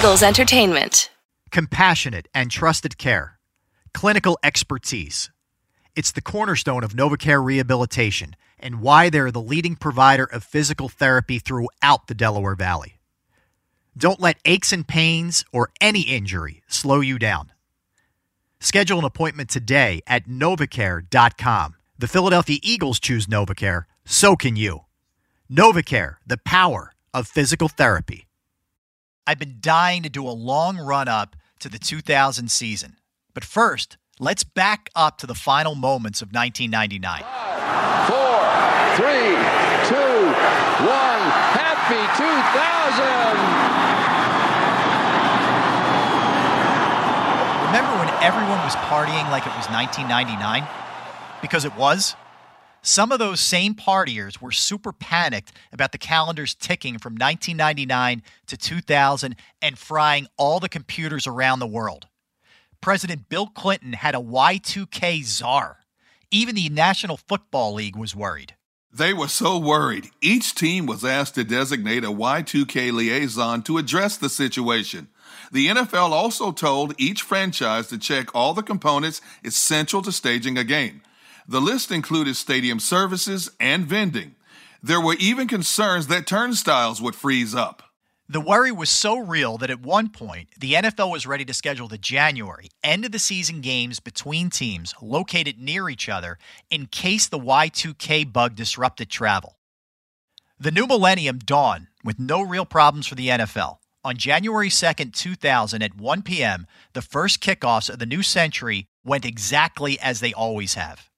Eagles Entertainment. Compassionate and trusted care. Clinical expertise. It's the cornerstone of NovaCare Rehabilitation and why they're the leading provider of physical therapy throughout the Delaware Valley. Don't let aches and pains or any injury slow you down. Schedule an appointment today at novacare.com. The Philadelphia Eagles choose NovaCare, so can you. NovaCare, the power of physical therapy. I've been dying to do a long run up to the 2000 season. But first, let's back up to the final moments of 1999. Five, four, three, two, one. Happy 2000! Remember when everyone was partying like it was 1999? Because it was. Some of those same partiers were super panicked about the calendars ticking from 1999 to 2000 and frying all the computers around the world. President Bill Clinton had a Y2K czar. Even the National Football League was worried. They were so worried. Each team was asked to designate a Y2K liaison to address the situation. The NFL also told each franchise to check all the components essential to staging a game. The list included stadium services and vending. There were even concerns that turnstiles would freeze up. The worry was so real that at one point, the NFL was ready to schedule the January end of the season games between teams located near each other in case the Y2K bug disrupted travel. The new millennium dawned with no real problems for the NFL. On January 2nd, 2000, at 1 p.m., the first kickoffs of the new century went exactly as they always have.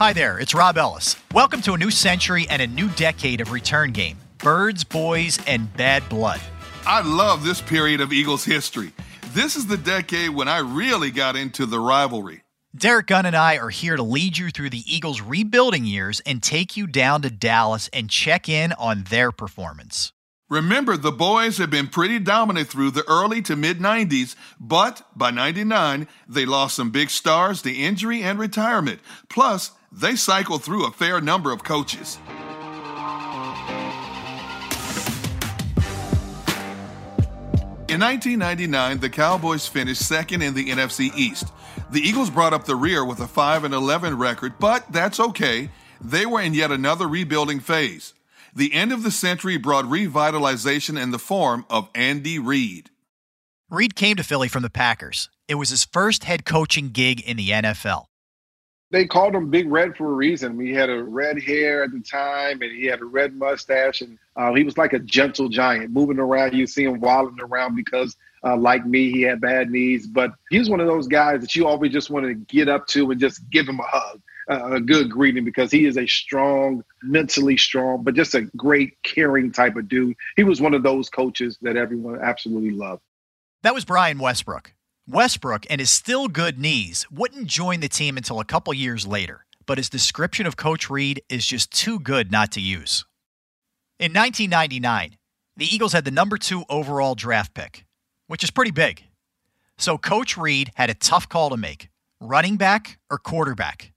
Hi there, it's Rob Ellis. Welcome to a new century and a new decade of return game Birds, Boys, and Bad Blood. I love this period of Eagles history. This is the decade when I really got into the rivalry. Derek Gunn and I are here to lead you through the Eagles' rebuilding years and take you down to Dallas and check in on their performance. Remember, the boys have been pretty dominant through the early to mid 90s, but by 99, they lost some big stars to injury and retirement. Plus, they cycle through a fair number of coaches. In 1999, the Cowboys finished second in the NFC East. The Eagles brought up the rear with a 5 and 11 record, but that's okay. They were in yet another rebuilding phase. The end of the century brought revitalization in the form of Andy Reid. Reid came to Philly from the Packers. It was his first head coaching gig in the NFL they called him Big Red for a reason. He had a red hair at the time, and he had a red mustache, and uh, he was like a gentle giant, moving around. You see him waddling around because, uh, like me, he had bad knees. But he was one of those guys that you always just want to get up to and just give him a hug, uh, a good greeting, because he is a strong, mentally strong, but just a great, caring type of dude. He was one of those coaches that everyone absolutely loved. That was Brian Westbrook. Westbrook and his still good knees wouldn't join the team until a couple years later, but his description of Coach Reid is just too good not to use. In 1999, the Eagles had the number two overall draft pick, which is pretty big. So Coach Reid had a tough call to make running back or quarterback.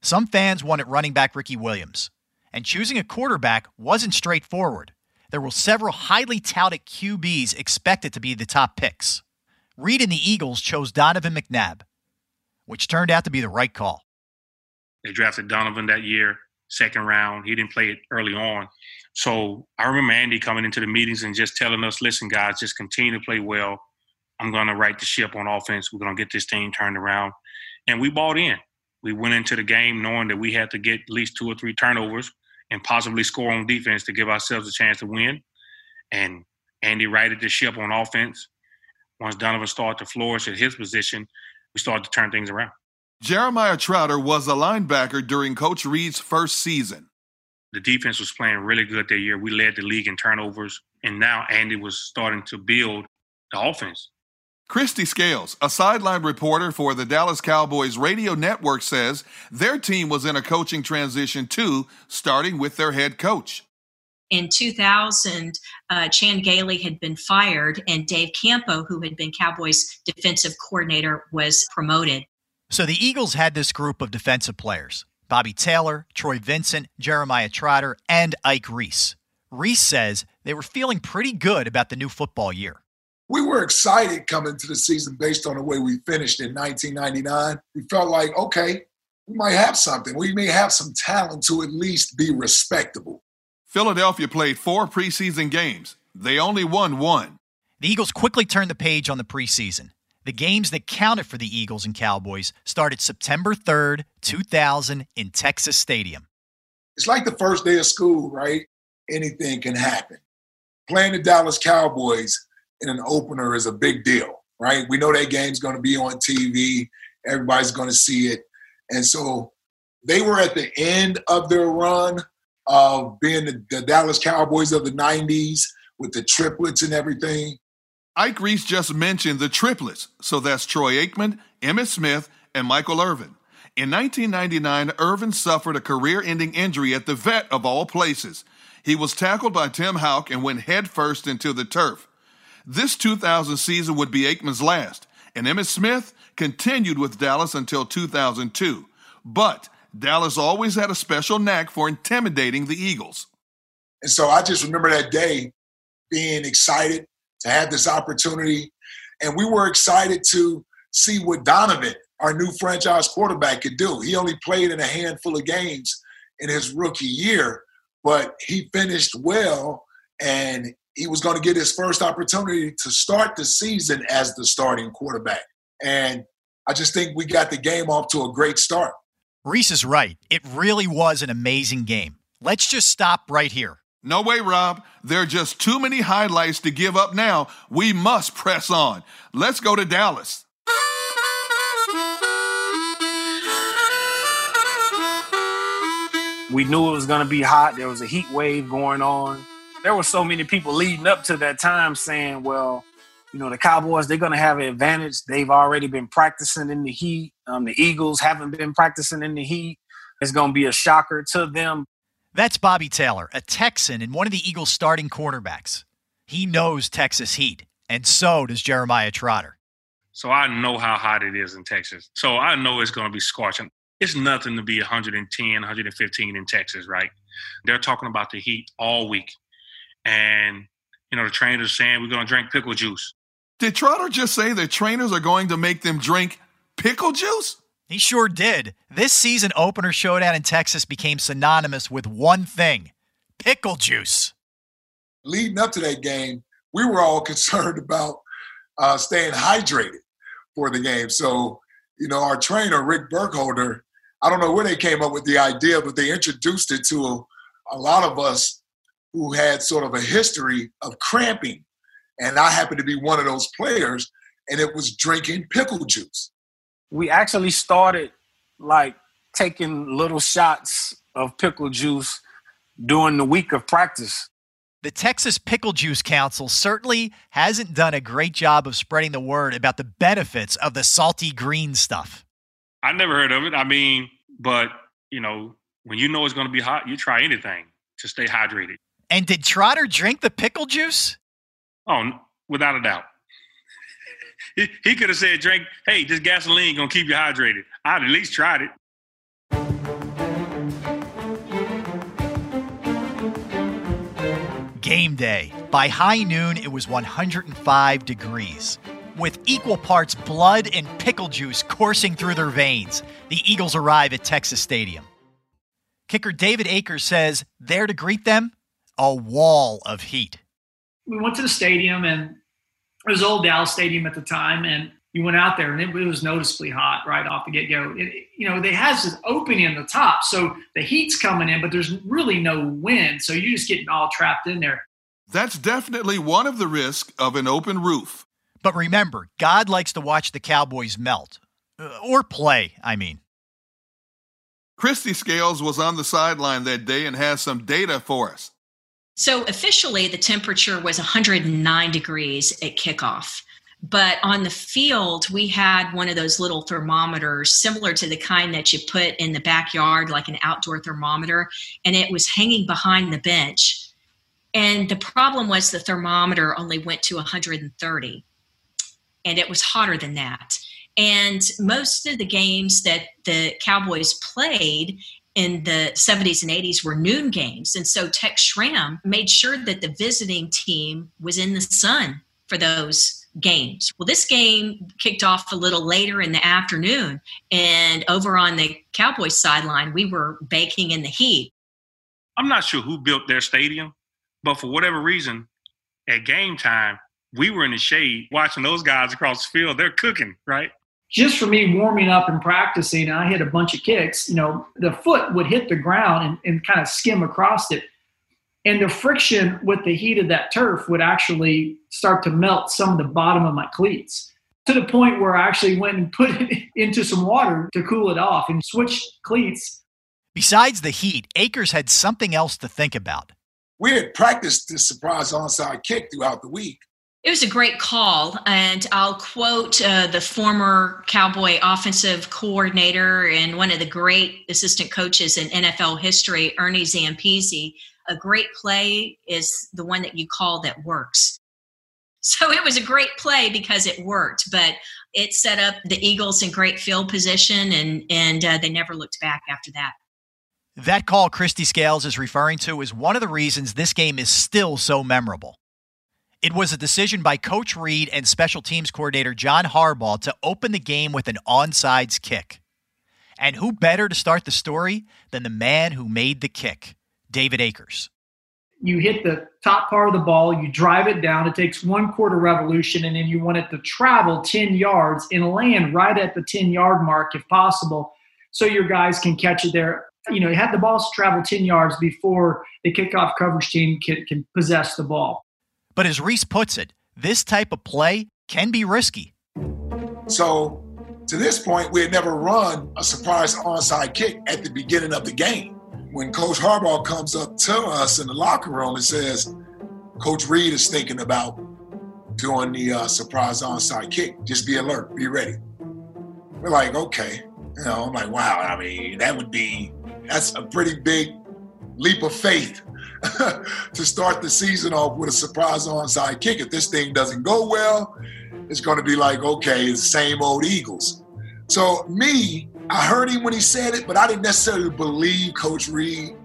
Some fans wanted running back Ricky Williams, and choosing a quarterback wasn't straightforward. There were several highly touted QBs expected to be the top picks. Reid and the Eagles chose Donovan McNabb, which turned out to be the right call. They drafted Donovan that year, second round. He didn't play it early on. So I remember Andy coming into the meetings and just telling us, listen, guys, just continue to play well. I'm going to right the ship on offense. We're going to get this team turned around. And we bought in. We went into the game knowing that we had to get at least two or three turnovers and possibly score on defense to give ourselves a chance to win. And Andy righted the ship on offense once Donovan started to flourish at his position, we started to turn things around. Jeremiah Trotter was a linebacker during Coach Reid's first season. The defense was playing really good that year. We led the league in turnovers, and now Andy was starting to build the offense. Kristi Scales, a sideline reporter for the Dallas Cowboys radio network, says their team was in a coaching transition too, starting with their head coach in 2000, uh, Chan Gailey had been fired, and Dave Campo, who had been Cowboys defensive coordinator, was promoted. So the Eagles had this group of defensive players Bobby Taylor, Troy Vincent, Jeremiah Trotter, and Ike Reese. Reese says they were feeling pretty good about the new football year. We were excited coming to the season based on the way we finished in 1999. We felt like, okay, we might have something. We may have some talent to at least be respectable. Philadelphia played four preseason games. They only won one. The Eagles quickly turned the page on the preseason. The games that counted for the Eagles and Cowboys started September 3rd, 2000, in Texas Stadium. It's like the first day of school, right? Anything can happen. Playing the Dallas Cowboys in an opener is a big deal, right? We know that game's going to be on TV, everybody's going to see it. And so they were at the end of their run of being the, the Dallas Cowboys of the 90s with the triplets and everything. Ike Reese just mentioned the triplets, so that's Troy Aikman, Emmitt Smith, and Michael Irvin. In 1999, Irvin suffered a career ending injury at the vet of all places. He was tackled by Tim Hauck and went headfirst into the turf. This 2000 season would be Aikman's last, and Emmitt Smith continued with Dallas until 2002. But Dallas always had a special knack for intimidating the Eagles. And so I just remember that day being excited to have this opportunity. And we were excited to see what Donovan, our new franchise quarterback, could do. He only played in a handful of games in his rookie year, but he finished well and he was going to get his first opportunity to start the season as the starting quarterback. And I just think we got the game off to a great start. Reese is right. It really was an amazing game. Let's just stop right here. No way, Rob. There are just too many highlights to give up now. We must press on. Let's go to Dallas. We knew it was going to be hot. There was a heat wave going on. There were so many people leading up to that time saying, well, you know, the Cowboys, they're going to have an advantage. They've already been practicing in the heat. Um, the Eagles haven't been practicing in the heat. It's going to be a shocker to them. That's Bobby Taylor, a Texan and one of the Eagles' starting cornerbacks. He knows Texas heat, and so does Jeremiah Trotter. So I know how hot it is in Texas. So I know it's going to be scorching. It's nothing to be 110, 115 in Texas, right? They're talking about the heat all week. And, you know, the trainers saying we're going to drink pickle juice. Did Trotter just say that trainers are going to make them drink pickle juice? He sure did. This season opener showdown in Texas became synonymous with one thing pickle juice. Leading up to that game, we were all concerned about uh, staying hydrated for the game. So, you know, our trainer, Rick Burkholder, I don't know where they came up with the idea, but they introduced it to a, a lot of us who had sort of a history of cramping. And I happened to be one of those players, and it was drinking pickle juice we actually started like taking little shots of pickle juice during the week of practice. The Texas Pickle Juice Council certainly hasn't done a great job of spreading the word about the benefits of the salty green stuff. I never heard of it. I mean, but you know, when you know it's going to be hot, you try anything to stay hydrated. And did Trotter drink the pickle juice? Oh, without a doubt he, he could have said, drink, hey, this gasoline gonna keep you hydrated. I'd at least tried it. Game day. By high noon, it was 105 degrees. With equal parts blood and pickle juice coursing through their veins, the Eagles arrive at Texas Stadium. Kicker David Akers says, there to greet them, a wall of heat. We went to the stadium and it was old Dallas Stadium at the time, and you went out there and it, it was noticeably hot right off the get go. You know, they has this opening in the top, so the heat's coming in, but there's really no wind, so you're just getting all trapped in there. That's definitely one of the risks of an open roof. But remember, God likes to watch the Cowboys melt. Uh, or play, I mean. Kristi Scales was on the sideline that day and has some data for us. So officially, the temperature was 109 degrees at kickoff. But on the field, we had one of those little thermometers, similar to the kind that you put in the backyard, like an outdoor thermometer, and it was hanging behind the bench. And the problem was the thermometer only went to 130, and it was hotter than that. And most of the games that the Cowboys played, in the 70s and 80s were noon games. And so Tex Schramm made sure that the visiting team was in the sun for those games. Well, this game kicked off a little later in the afternoon. And over on the Cowboys sideline, we were baking in the heat. I'm not sure who built their stadium, but for whatever reason, at game time, we were in the shade watching those guys across the field. They're cooking, right? Just for me warming up and practicing, I hit a bunch of kicks. You know, the foot would hit the ground and, and kind of skim across it. And the friction with the heat of that turf would actually start to melt some of the bottom of my cleats to the point where I actually went and put it into some water to cool it off and switched cleats. Besides the heat, Akers had something else to think about. We had practiced this surprise onside kick throughout the week. It was a great call, and I'll quote uh, the former Cowboy offensive coordinator and one of the great assistant coaches in NFL history, Ernie Zampese. A great play is the one that you call that works. So it was a great play because it worked, but it set up the Eagles in great field position, and and uh, they never looked back after that. That call Kristi Scales is referring to is one of the reasons this game is still so memorable. It was a decision by Coach Reid and special teams coordinator John Harbaugh to open the game with an onside kick. And who better to start the story than the man who made the kick, David Akers? You hit the top part of the ball, you drive it down, it takes one quarter revolution, and then you want it to travel 10 yards and land right at the 10 yard mark if possible, so your guys can catch it there. You know, you have the ball travel 10 yards before the kickoff coverage team can, can possess the ball. But as Reese puts it, this type of play can be risky. So, to this point, we had never run a surprise onside kick at the beginning of the game. When Coach Harbaugh comes up to us in the locker room and says, Coach Reid is thinking about doing the uh, surprise onside kick. Just be alert, be ready. We're like, okay. You know, I'm like, wow, I mean, that would be, that's a pretty big leap of faith to start the season off with a surprise onside kick. If this thing doesn't go well, it's going to be like, okay, it's the same old Eagles. So, me, I heard him when he said it, but I didn't necessarily believe Coach Reid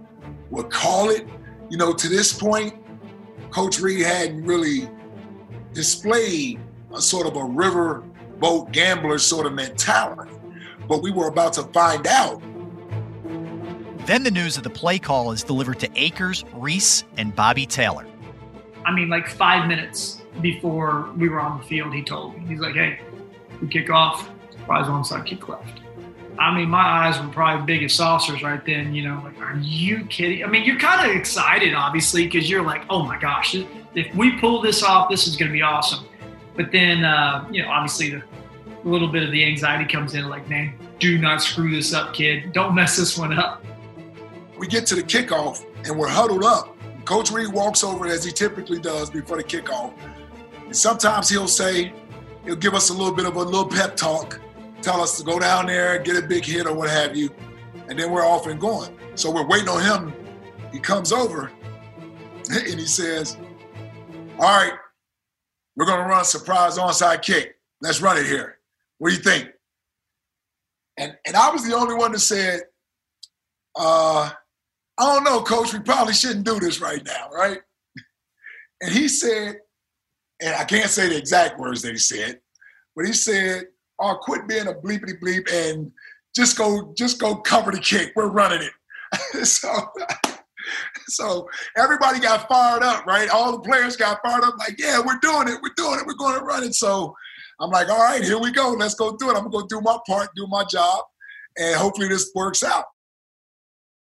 would call it. You know, to this point, Coach Reid hadn't really displayed a sort of a river boat gambler sort of mentality. But we were about to find out then the news of the play call is delivered to Akers, Reese, and Bobby Taylor. I mean, like five minutes before we were on the field, he told me, he's like, hey, we kick off, surprise onside kick left. I mean, my eyes were probably big as saucers right then. You know, like, are you kidding? I mean, you're kind of excited, obviously, because you're like, oh my gosh, if we pull this off, this is going to be awesome. But then, uh, you know, obviously, the, a little bit of the anxiety comes in, like, man, do not screw this up, kid. Don't mess this one up we get to the kickoff and we're huddled up. Coach Reid walks over as he typically does before the kickoff. And sometimes he'll say, he'll give us a little bit of a little pep talk, tell us to go down there, get a big hit or what have you, and then we're off and going. So we're waiting on him. He comes over and he says, All right, we're going to run a surprise onside kick. Let's run it here. What do you think? And, and I was the only one that said, uh, I don't know, coach, we probably shouldn't do this right now, right? And he said, and I can't say the exact words that he said, but he said, oh, quit being a bleepity bleep and just go, just go cover the kick. We're running it. so, so everybody got fired up, right? All the players got fired up, like, yeah, we're doing it, we're doing it, we're going to run it. So I'm like, all right, here we go. Let's go do it. I'm gonna go do my part, do my job, and hopefully this works out.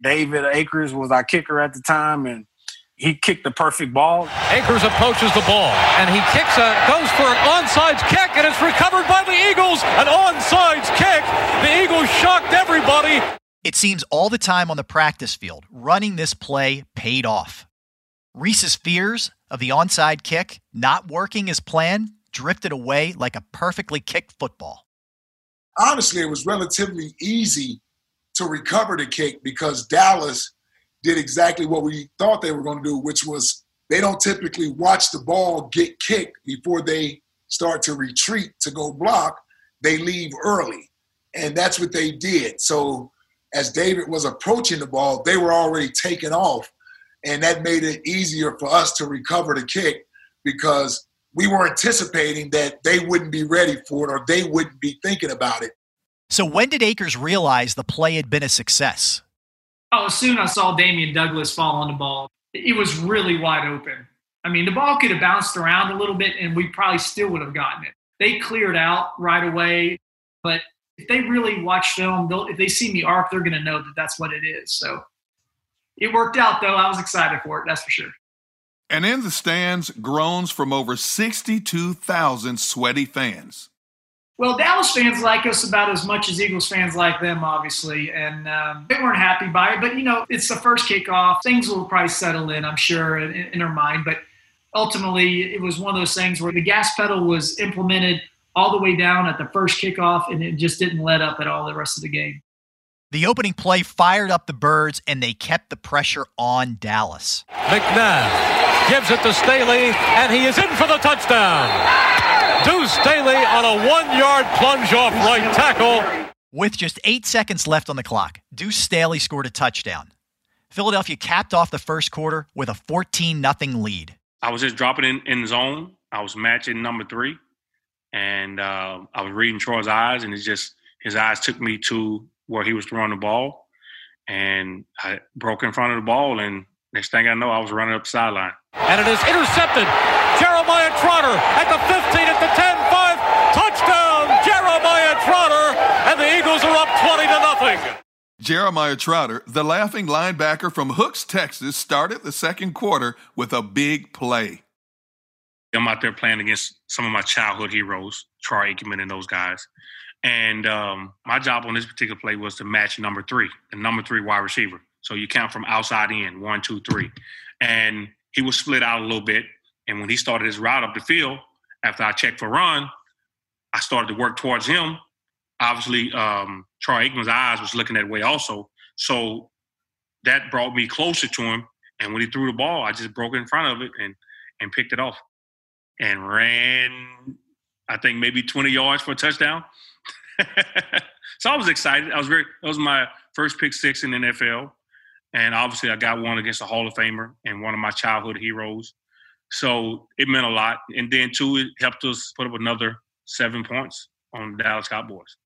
David Akers was our kicker at the time, and he kicked the perfect ball. Akers approaches the ball, and he kicks a goes for an onside kick, and it's recovered by the Eagles. An onside kick. The Eagles shocked everybody. It seems all the time on the practice field, running this play paid off. Reese's fears of the onside kick not working as planned drifted away like a perfectly kicked football. Honestly, it was relatively easy to recover the kick because Dallas did exactly what we thought they were going to do, which was they don't typically watch the ball get kicked before they start to retreat to go block. They leave early. And that's what they did. So as David was approaching the ball, they were already taking off. And that made it easier for us to recover the kick because we were anticipating that they wouldn't be ready for it or they wouldn't be thinking about it. So when did Akers realize the play had been a success? Oh, as soon as I saw Dameane Douglas fall on the ball, it was really wide open. I mean, the ball could have bounced around a little bit and we probably still would have gotten it. They cleared out right away, but if they really watch film, if they see me arc, they're going to know that that's what it is. So it worked out, though. I was excited for it, that's for sure. And in the stands, groans from over 62,000 sweaty fans. Well, Dallas fans like us about as much as Eagles fans like them, obviously, and um, they weren't happy by it. But you know, it's the first kickoff; things will probably settle in, I'm sure, in, in our mind. But ultimately, it was one of those things where the gas pedal was implemented all the way down at the first kickoff, and it just didn't let up at all the rest of the game. The opening play fired up the Birds, and they kept the pressure on Dallas. McNabb gives it to Staley, and he is in for the touchdown. Deuce Staley on a one-yard plunge off right tackle. With just eight seconds left on the clock, Deuce Staley scored a touchdown. Philadelphia capped off the first quarter with a 14 0 lead. I was just dropping in, in zone. I was matching number three, and uh, I was reading Troy's eyes, and it's just his eyes took me to where he was throwing the ball, and I broke in front of the ball, and next thing I know, I was running up the sideline. And it is intercepted. Jeremiah Trotter at the 15, at the 10, 5. Touchdown, Jeremiah Trotter. And the Eagles are up 20 to nothing. Jeremiah Trotter, the laughing linebacker from Hooks, Texas, started the second quarter with a big play. I'm out there playing against some of my childhood heroes, Troy Aikman and those guys. And um, my job on this particular play was to match number three, the number three wide receiver. So you count from outside in, one, two, three. And he was split out a little bit. And when he started his route up the field, after I checked for run, I started to work towards him. Obviously, um, Troy Aikman's eyes was looking that way also. So that brought me closer to him. And when he threw the ball, I just broke in front of it and and picked it off and ran, I think maybe 20 yards for a touchdown. so I was excited. I was very, that was my first pick six in the NFL. And obviously, I got one against a Hall of Famer and one of my childhood heroes. So it meant a lot. And then, too, it helped us put up another seven points on the Dallas Cowboys.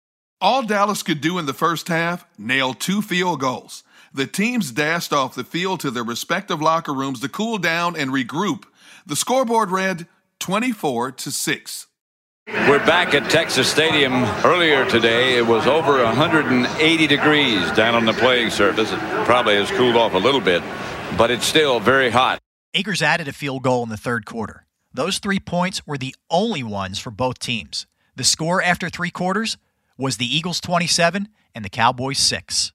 All Dallas could do in the first half, nail two field goals. The teams dashed off the field to their respective locker rooms to cool down and regroup. The scoreboard read 24 to 6. We're back at Texas Stadium. Earlier today, it was over 180 degrees down on the playing surface. It probably has cooled off a little bit, but it's still very hot. Akers added a field goal in the third quarter. Those three points were the only ones for both teams. The score after three quarters was the Eagles 27 and the Cowboys 6.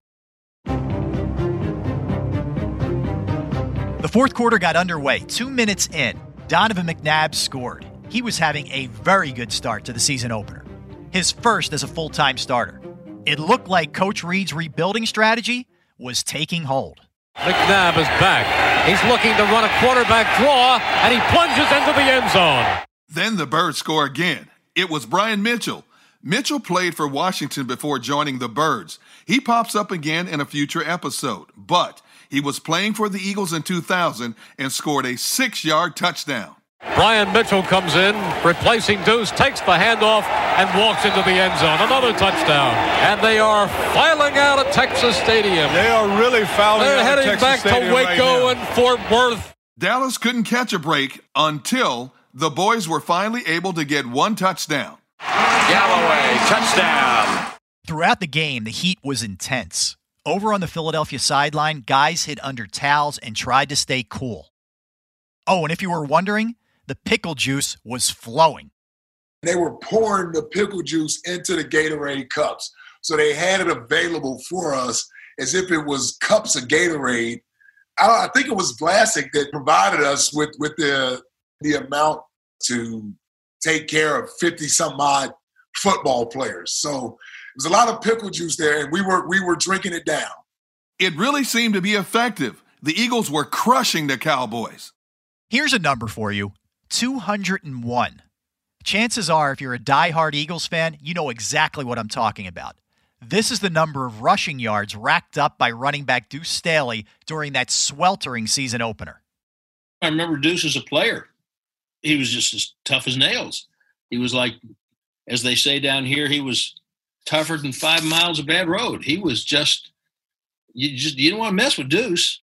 The fourth quarter got underway. Two minutes in, Donovan McNabb scored he was having a very good start to the season opener, his first as a full time starter. It looked like Coach Reid's rebuilding strategy was taking hold. McNabb is back. He's looking to run a quarterback draw, and he plunges into the end zone. Then the Birds score again. It was Brian Mitchell. Mitchell played for Washington before joining the Birds. He pops up again in a future episode, but he was playing for the Eagles in 2000 and scored a six yard touchdown. Brian Mitchell comes in, replacing Deuce, takes the handoff, and walks into the end zone. Another touchdown. And they are filing out of Texas Stadium. They are really filing They're out heading back Stadium to Waco right and Fort Worth. Dallas couldn't catch a break until the boys were finally able to get one touchdown. Galloway, touchdown. Throughout the game, the heat was intense. Over on the Philadelphia sideline, guys hid under towels and tried to stay cool. Oh, and if you were wondering, the pickle juice was flowing. They were pouring the pickle juice into the Gatorade cups. So they had it available for us as if it was cups of Gatorade. I, I think it was Vlasic that provided us with, with the, the amount to take care of 50 some odd football players. So there's a lot of pickle juice there, and we were we were drinking it down. It really seemed to be effective. The Eagles were crushing the Cowboys. Here's a number for you 201. Chances are, if you're a die-hard Eagles fan, you know exactly what I'm talking about. This is the number of rushing yards racked up by running back Deuce Staley during that sweltering season opener. I remember Deuce as a player. He was just as tough as nails. He was like, as they say down here, he was tougher than five miles of bad road. He was just, you just, you don't want to mess with Deuce.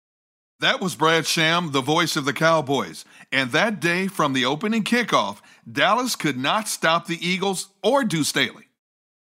That was Brad Sham, the voice of the Cowboys. And that day from the opening kickoff, Dallas could not stop the Eagles or Deuce Staley.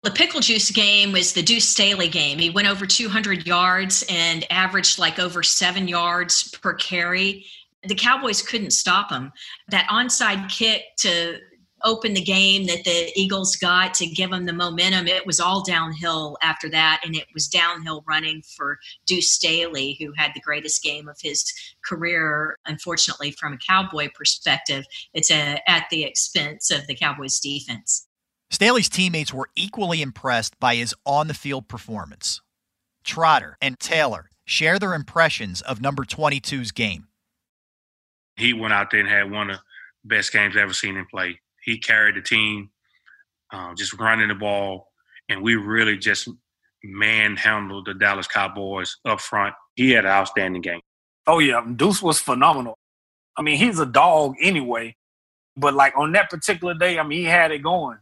The pickle juice game was the Deuce Staley game. He went over 200 yards and averaged like over seven yards per carry. The Cowboys couldn't stop him. That onside kick to open the game that the Eagles got to give them the momentum, it was all downhill after that. And it was downhill running for Deuce Staley, who had the greatest game of his career, unfortunately, from a Cowboy perspective. It's a, at the expense of the Cowboys defense. Staley's teammates were equally impressed by his on the field performance. Trotter and Taylor share their impressions of number 22's game. He went out there and had one of the best games I've ever seen him play he carried the team, uh, just running the ball, and we really just manhandled the Dallas Cowboys up front. He had an outstanding game. Oh yeah, Deuce was phenomenal. I mean, he's a dog anyway, but like on that particular day, I mean, he had it going.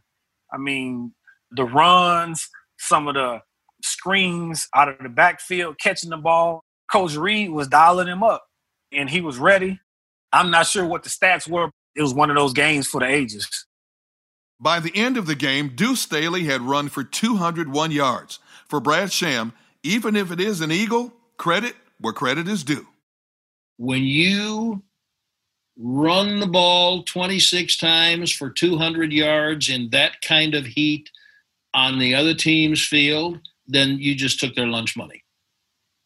I mean, the runs, some of the screens out of the backfield, catching the ball. Coach Reid was dialing him up, and he was ready. I'm not sure what the stats were, it was one of those games for the ages. By the end of the game, Deuce Staley had run for 201 yards. For Brad Sham, even if it is an Eagle, credit where credit is due. When you run the ball 26 times for 200 yards in that kind of heat on the other team's field, then you just took their lunch money.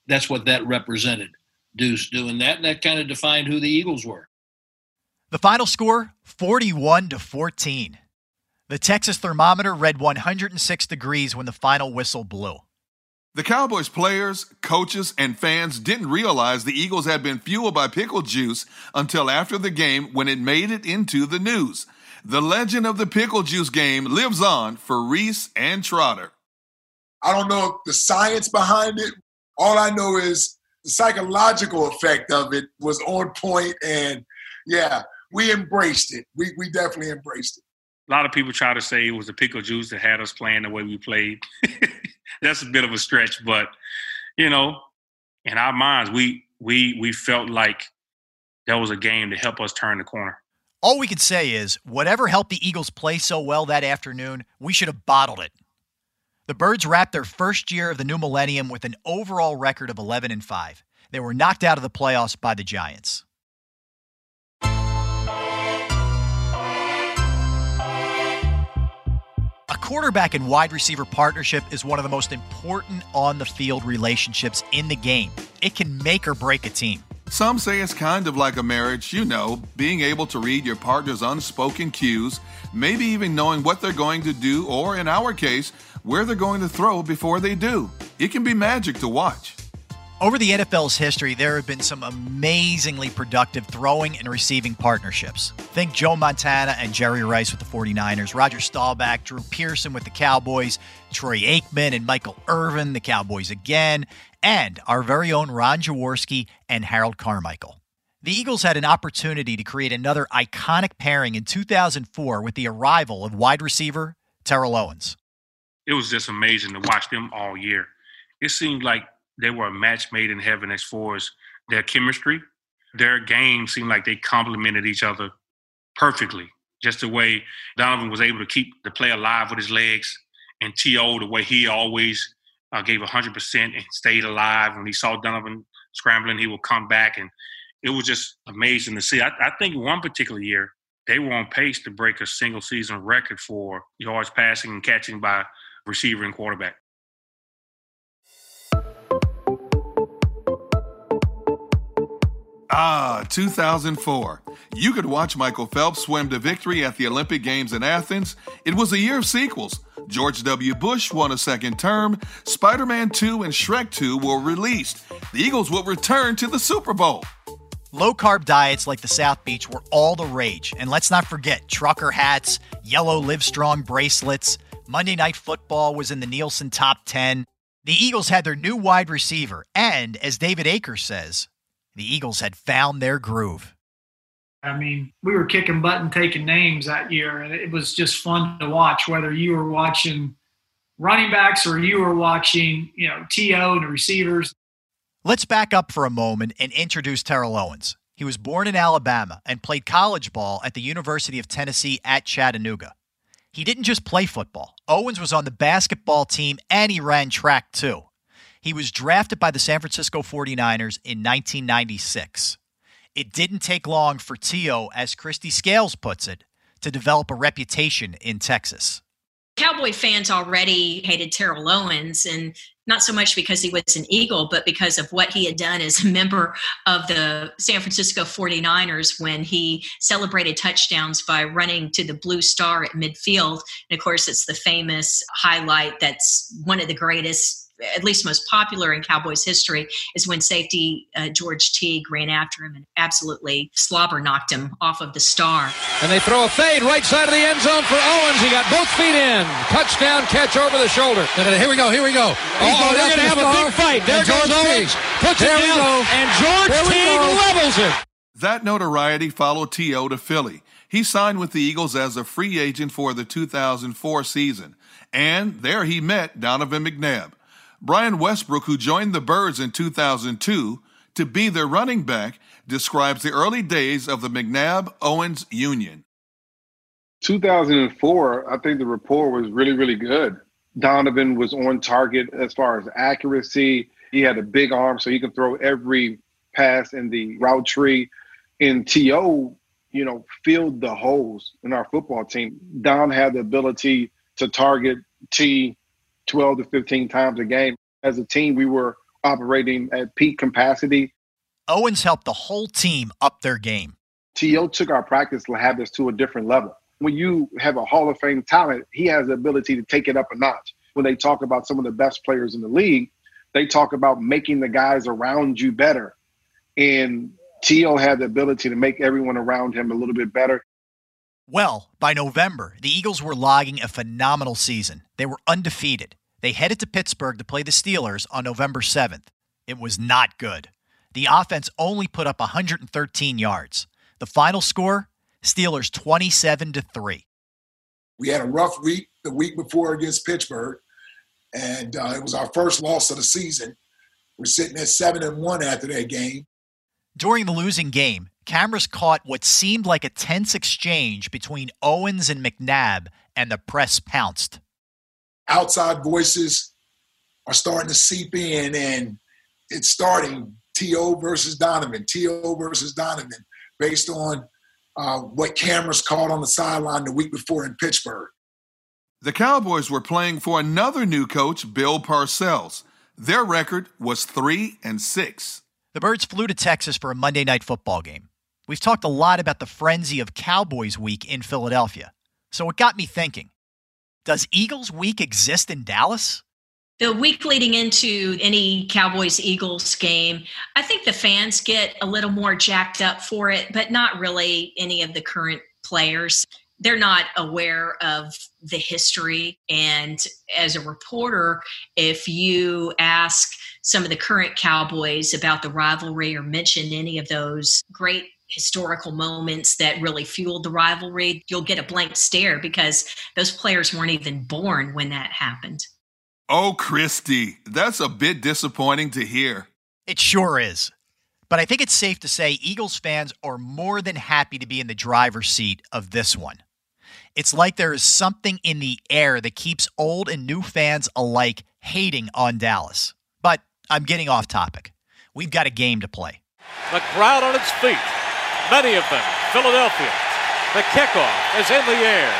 That's what that represented. Deuce doing that, and that kind of defined who the Eagles were. The final score 41 to 14. The Texas thermometer read 106 degrees when the final whistle blew. The Cowboys players, coaches, and fans didn't realize the Eagles had been fueled by pickle juice until after the game when it made it into the news. The legend of the pickle juice game lives on for Reese and Trotter. I don't know the science behind it. All I know is the psychological effect of it was on point and yeah, we embraced it. We we definitely embraced it. A lot of people try to say it was the pickle juice that had us playing the way we played. That's a bit of a stretch, but you know, in our minds, we we we felt like that was a game to help us turn the corner. All we can say is whatever helped the Eagles play so well that afternoon, we should have bottled it. The Birds wrapped their first year of the new millennium with an overall record of 11 and 5. They were knocked out of the playoffs by the Giants. Quarterback and wide receiver partnership is one of the most important on the field relationships in the game. It can make or break a team. Some say it's kind of like a marriage, you know, being able to read your partner's unspoken cues, maybe even knowing what they're going to do, or in our case, where they're going to throw before they do. It can be magic to watch. Over the NFL's history, there have been some amazingly productive throwing and receiving partnerships. Think Joe Montana and Jerry Rice with the 49ers, Roger Staubach, Drew Pearson with the Cowboys, Troy Aikman and Michael Irvin, the Cowboys again, and our very own Ron Jaworski and Harold Carmichael. The Eagles had an opportunity to create another iconic pairing in 2004 with the arrival of wide receiver Terrell Owens. It was just amazing to watch them all year. It seemed like they were a match made in heaven as far as their chemistry. Their game seemed like they complemented each other perfectly. Just the way Donovan was able to keep the play alive with his legs, and T.O. the way he always uh, gave 100% and stayed alive. When he saw Donovan scrambling, he would come back, and it was just amazing to see. I, I think one particular year, they were on pace to break a single season record for yards passing and catching by receiver and quarterback. Ah, 2004. You could watch Michael Phelps swim to victory at the Olympic Games in Athens. It was a year of sequels. George W. Bush won a second term. Spider Man 2 and Shrek 2 were released. The Eagles will return to the Super Bowl. Low carb diets like the South Beach were all the rage. And let's not forget trucker hats, yellow Livestrong bracelets, Monday Night Football was in the Nielsen top 10. The Eagles had their new wide receiver, and as David Akers says, the Eagles had found their groove. I mean, we were kicking butt and taking names that year, and it was just fun to watch. Whether you were watching running backs or you were watching, you know, T.O. and the receivers. Let's back up for a moment and introduce Terrell Owens. He was born in Alabama and played college ball at the University of Tennessee at Chattanooga. He didn't just play football. Owens was on the basketball team and he ran track too. He was drafted by the San Francisco 49ers in 1996. It didn't take long for T.O., as Kristi Scales puts it, to develop a reputation in Texas. Cowboy fans already hated Terrell Owens, and not so much because he was an Eagle, but because of what he had done as a member of the San Francisco 49ers when he celebrated touchdowns by running to the blue star at midfield. And of course, it's the famous highlight that's one of the greatest at least most popular in Cowboys history, is when safety uh, George Teague ran after him and absolutely slobber knocked him off of the star. And they throw a fade right side of the end zone for Owens. He got both feet in. Touchdown catch over the shoulder. Here we go. Here we go. He's oh, they're going to have a big fight. There goes Owens. Puts there it down. And George Teague levels it. That notoriety followed T.O. to Philly. He signed with the Eagles as a free agent for the 2004 season. And there he met Donovan McNabb. Brian Westbrook, who joined the Birds in 2002 to be their running back, describes the early days of the McNabb Owens union. 2004, I think the rapport was really, really good. Donovan was on target as far as accuracy. He had a big arm, so he could throw every pass in the route tree. And T.O., you know, filled the holes in our football team. Don had the ability to target T 12 to 15 times a game. As a team, we were operating at peak capacity. Owens helped the whole team up their game. T.O. took our practice habits to a different level. When you have a Hall of Fame talent, he has the ability to take it up a notch. When they talk about some of the best players in the league, they talk about making the guys around you better. And T.O. had the ability to make everyone around him a little bit better. Well, by November, the Eagles were logging a phenomenal season. They were undefeated. They headed to Pittsburgh to play the Steelers on November 7th. It was not good. The offense only put up 113 yards. The final score, Steelers 27 to 3. We had a rough week the week before against Pittsburgh, and uh, it was our first loss of the season. We're sitting at 7 and 1 after that game. During the losing game, cameras caught what seemed like a tense exchange between Owens and McNabb, and the press pounced. Outside voices are starting to seep in, and it's starting T.O. versus Donovan, T.O. versus Donovan, based on uh, what cameras caught on the sideline the week before in Pittsburgh. The Cowboys were playing for another new coach, Bill Parcells. Their record was 3 and 6. The Birds flew to Texas for a Monday night football game. We've talked a lot about the frenzy of Cowboys Week in Philadelphia. So it got me thinking Does Eagles Week exist in Dallas? The week leading into any Cowboys Eagles game, I think the fans get a little more jacked up for it, but not really any of the current players. They're not aware of the history. And as a reporter, if you ask some of the current Cowboys about the rivalry or mention any of those great historical moments that really fueled the rivalry, you'll get a blank stare because those players weren't even born when that happened. Oh, Kristi, that's a bit disappointing to hear. It sure is. But I think it's safe to say Eagles fans are more than happy to be in the driver's seat of this one. It's like there is something in the air that keeps old and new fans alike hating on Dallas. But I'm getting off topic. We've got a game to play. The crowd on its feet many of them Philadelphia. The kickoff is in the air.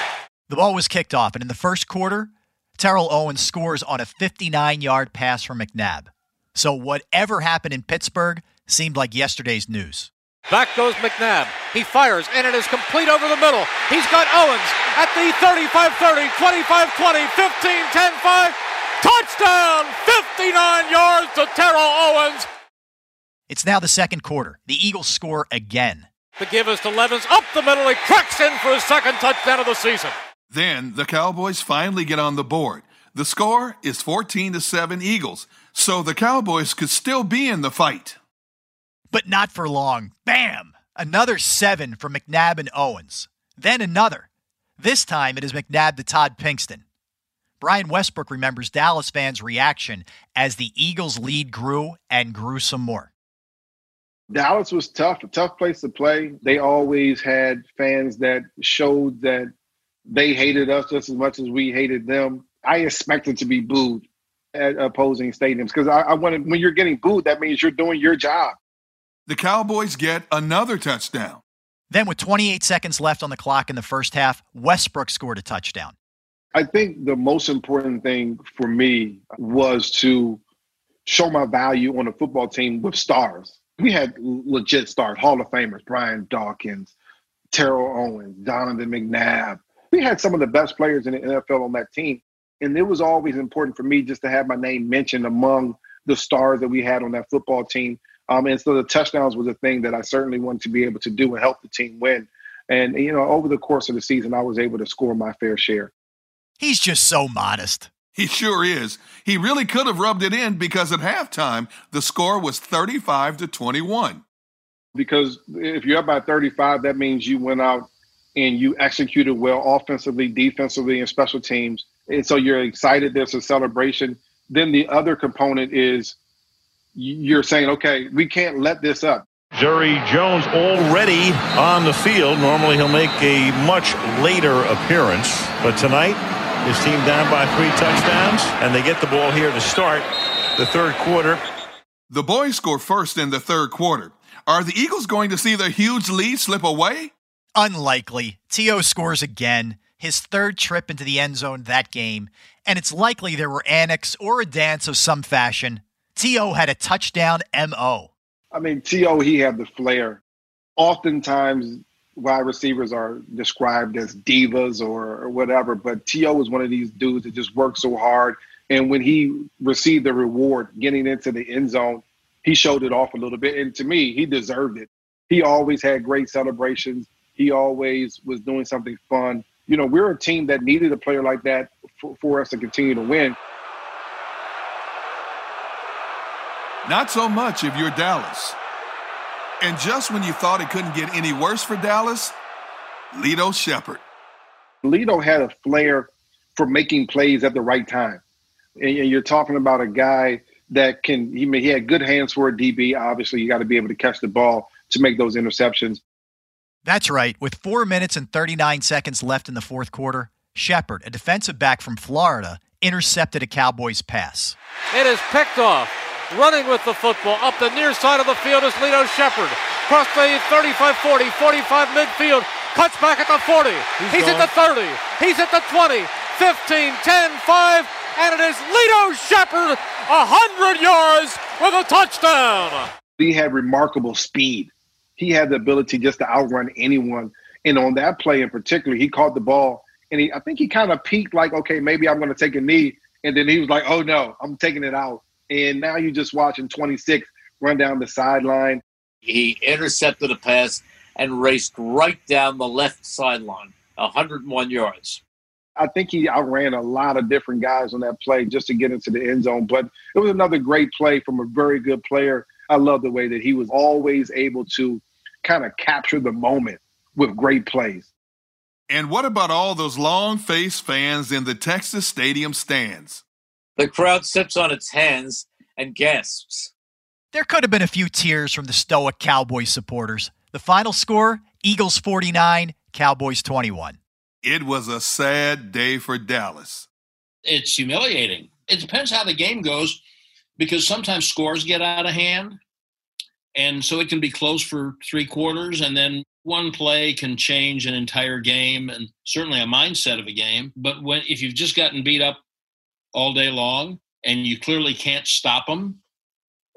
The ball was kicked off, and in the first quarter, Terrell Owens scores on a 59 yard pass from McNabb. So whatever happened in Pittsburgh seemed like yesterday's news. Back goes McNabb. He fires, and it is complete over the middle. He's got Owens at the 35 30, 25 20, 15 10 5. Touchdown! 59 yards to Terrell Owens. It's now the second quarter. The Eagles score again. The give is to Levens up the middle. He cracks in for his second touchdown of the season. Then the Cowboys finally get on the board. The score is 14 to 7 Eagles, so the Cowboys could still be in the fight. But not for long. Bam! Another seven from McNabb and Owens. Then another. This time it is McNabb to Todd Pinkston. Brian Westbrook remembers Dallas fans' reaction as the Eagles' lead grew and grew some more. Dallas was tough, a tough place to play. They always had fans that showed that they hated us just as much as we hated them. I expected to be booed at opposing stadiums because I, I wanted when you're getting booed, that means you're doing your job. The Cowboys get another touchdown. Then, with 28 seconds left on the clock in the first half, Westbrook scored a touchdown. I think the most important thing for me was to show my value on a football team with stars. We had legit stars, Hall of Famers, Brian Dawkins, Terrell Owens, Donovan McNabb. We had some of the best players in the NFL on that team. And it was always important for me just to have my name mentioned among the stars that we had on that football team. Um, and so the touchdowns was a thing that I certainly wanted to be able to do and help the team win. And, you know, over the course of the season, I was able to score my fair share. He's just so modest. He sure is. He really could have rubbed it in because at halftime, the score was 35 to 21. Because if you're up by 35, that means you went out and you executed well offensively, defensively, and special teams. And so you're excited. There's a celebration. Then the other component is you're saying, okay, we can't let this up. Jerry Jones already on the field. Normally he'll make a much later appearance, but tonight his team down by three touchdowns, and they get the ball here to start the third quarter. The boys score first in the third quarter. Are the Eagles going to see their huge lead slip away? Unlikely. T.O. scores again, his third trip into the end zone that game, and it's likely there were annex or a dance of some fashion. T.O. had a touchdown MO. I mean, T.O., he had the flair. Oftentimes, wide receivers are described as divas or, or whatever, but T.O. was one of these dudes that just worked so hard. And when he received the reward getting into the end zone, he showed it off a little bit. And to me, he deserved it. He always had great celebrations. He always was doing something fun. You know, we're a team that needed a player like that for, for us to continue to win. Not so much if you're Dallas. And just when you thought it couldn't get any worse for Dallas, Lito Sheppard. Lito had a flair for making plays at the right time. And you're talking about a guy that can, he, he had good hands for a DB. Obviously, you got to be able to catch the ball to make those interceptions. That's right. With four minutes and 39 seconds left in the fourth quarter, Sheppard, a defensive back from Florida, intercepted a Cowboys pass. It is picked off running with the football up the near side of the field is Lito Sheppard. Cross the 35 40, 45 midfield, cuts back at the 40. He's, He's at the 30. He's at the 20, 15, 10, 5, and it is Lito Sheppard, 100 yards with a touchdown. He had remarkable speed. He had the ability just to outrun anyone. And on that play in particular, he caught the ball and he, I think he kind of peaked like, okay, maybe I'm going to take a knee. And then he was like, oh no, I'm taking it out and now you're just watching 26 run down the sideline. He intercepted a pass and raced right down the left sideline, 101 yards. I think he outran a lot of different guys on that play just to get into the end zone. But it was another great play from a very good player. I love the way that he was always able to kind of capture the moment with great plays. And what about all those long faced fans in the Texas Stadium stands? The crowd sits on its hands and gasps. There could have been a few tears from the stoic Cowboys supporters. The final score Eagles 49, Cowboys 21. It was a sad day for Dallas. It's humiliating. It depends how the game goes because sometimes scores get out of hand. And so it can be close for three quarters, and then one play can change an entire game and certainly a mindset of a game. But when if you've just gotten beat up all day long, and you clearly can't stop them.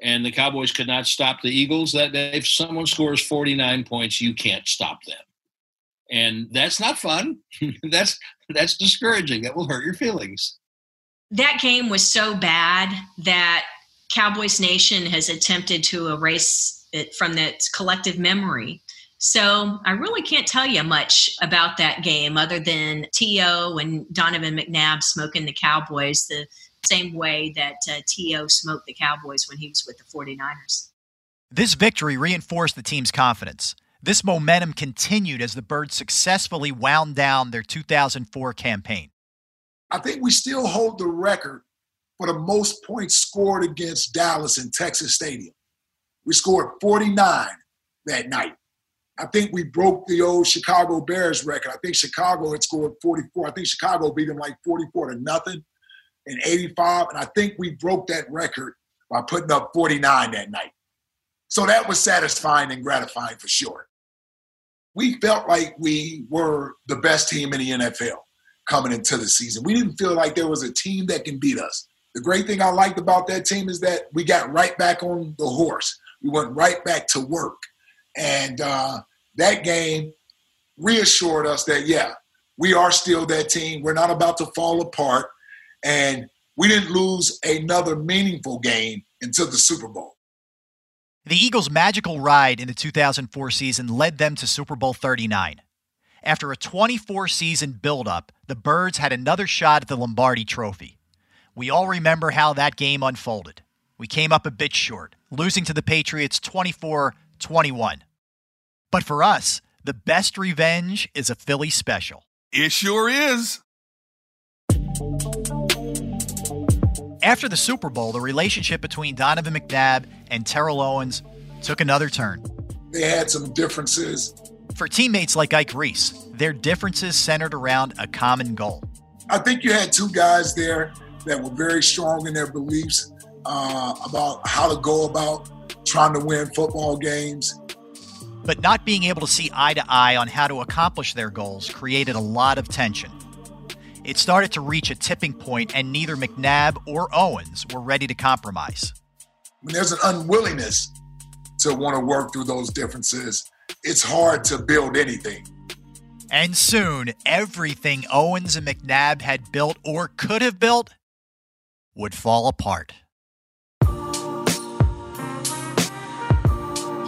And the Cowboys could not stop the Eagles that day. If someone scores 49 points, you can't stop them. And that's not fun. that's that's discouraging. That will hurt your feelings. That game was so bad that Cowboys Nation has attempted to erase it from its collective memory. So I really can't tell you much about that game other than T.O. and Donovan McNabb smoking the Cowboys the same way that uh, T.O. smoked the Cowboys when he was with the 49ers. This victory reinforced the team's confidence. This momentum continued as the Birds successfully wound down their 2004 campaign. I think we still hold the record for the most points scored against Dallas in Texas Stadium. We scored 49 that night. I think we broke the old Chicago Bears record. I think Chicago had scored 44. I think Chicago beat them like 44 to nothing in 85. And I think we broke that record by putting up 49 that night. So that was satisfying and gratifying for sure. We felt like we were the best team in the NFL coming into the season. We didn't feel like there was a team that can beat us. The great thing I liked about that team is that we got right back on the horse. We went right back to work. And uh, that game reassured us that, yeah, we are still that team. We're not about to fall apart. And we didn't lose another meaningful game until the Super Bowl. The Eagles' magical ride in the 2004 season led them to Super Bowl 39. After a 24 season buildup, the Birds had another shot at the Lombardi Trophy. We all remember how that game unfolded. We came up a bit short, losing to the Patriots 24 21. But for us, the best revenge is a Philly special. It sure is. After the Super Bowl, the relationship between Donovan McNabb and Terrell Owens took another turn. They had some differences. For teammates like Ike Reese, their differences centered around a common goal. I think you had two guys there that were very strong in their beliefs uh, about how to go about trying to win football games. But not being able to see eye to eye on how to accomplish their goals created a lot of tension. It started to reach a tipping point, and neither McNabb or Owens were ready to compromise. When there's an unwillingness to want to work through those differences, it's hard to build anything. And soon, everything Owens and McNabb had built or could have built would fall apart.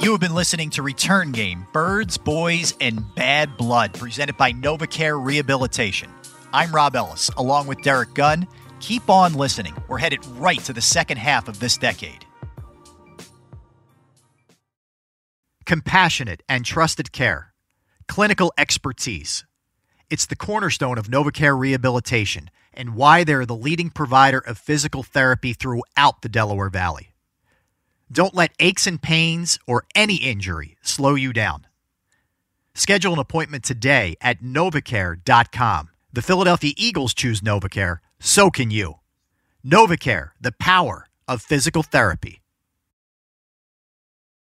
You have been listening to Return Game Birds, Boys, and Bad Blood, presented by NovaCare Rehabilitation. I'm Rob Ellis, along with Derrick Gunn. Keep on listening. We're headed right to the second half of this decade. Compassionate and trusted care, clinical expertise. It's the cornerstone of NovaCare Rehabilitation and why they're the leading provider of physical therapy throughout the Delaware Valley. Don't let aches and pains or any injury slow you down. Schedule an appointment today at novacare.com. The Philadelphia Eagles choose Novacare, so can you. Novacare, the power of physical therapy.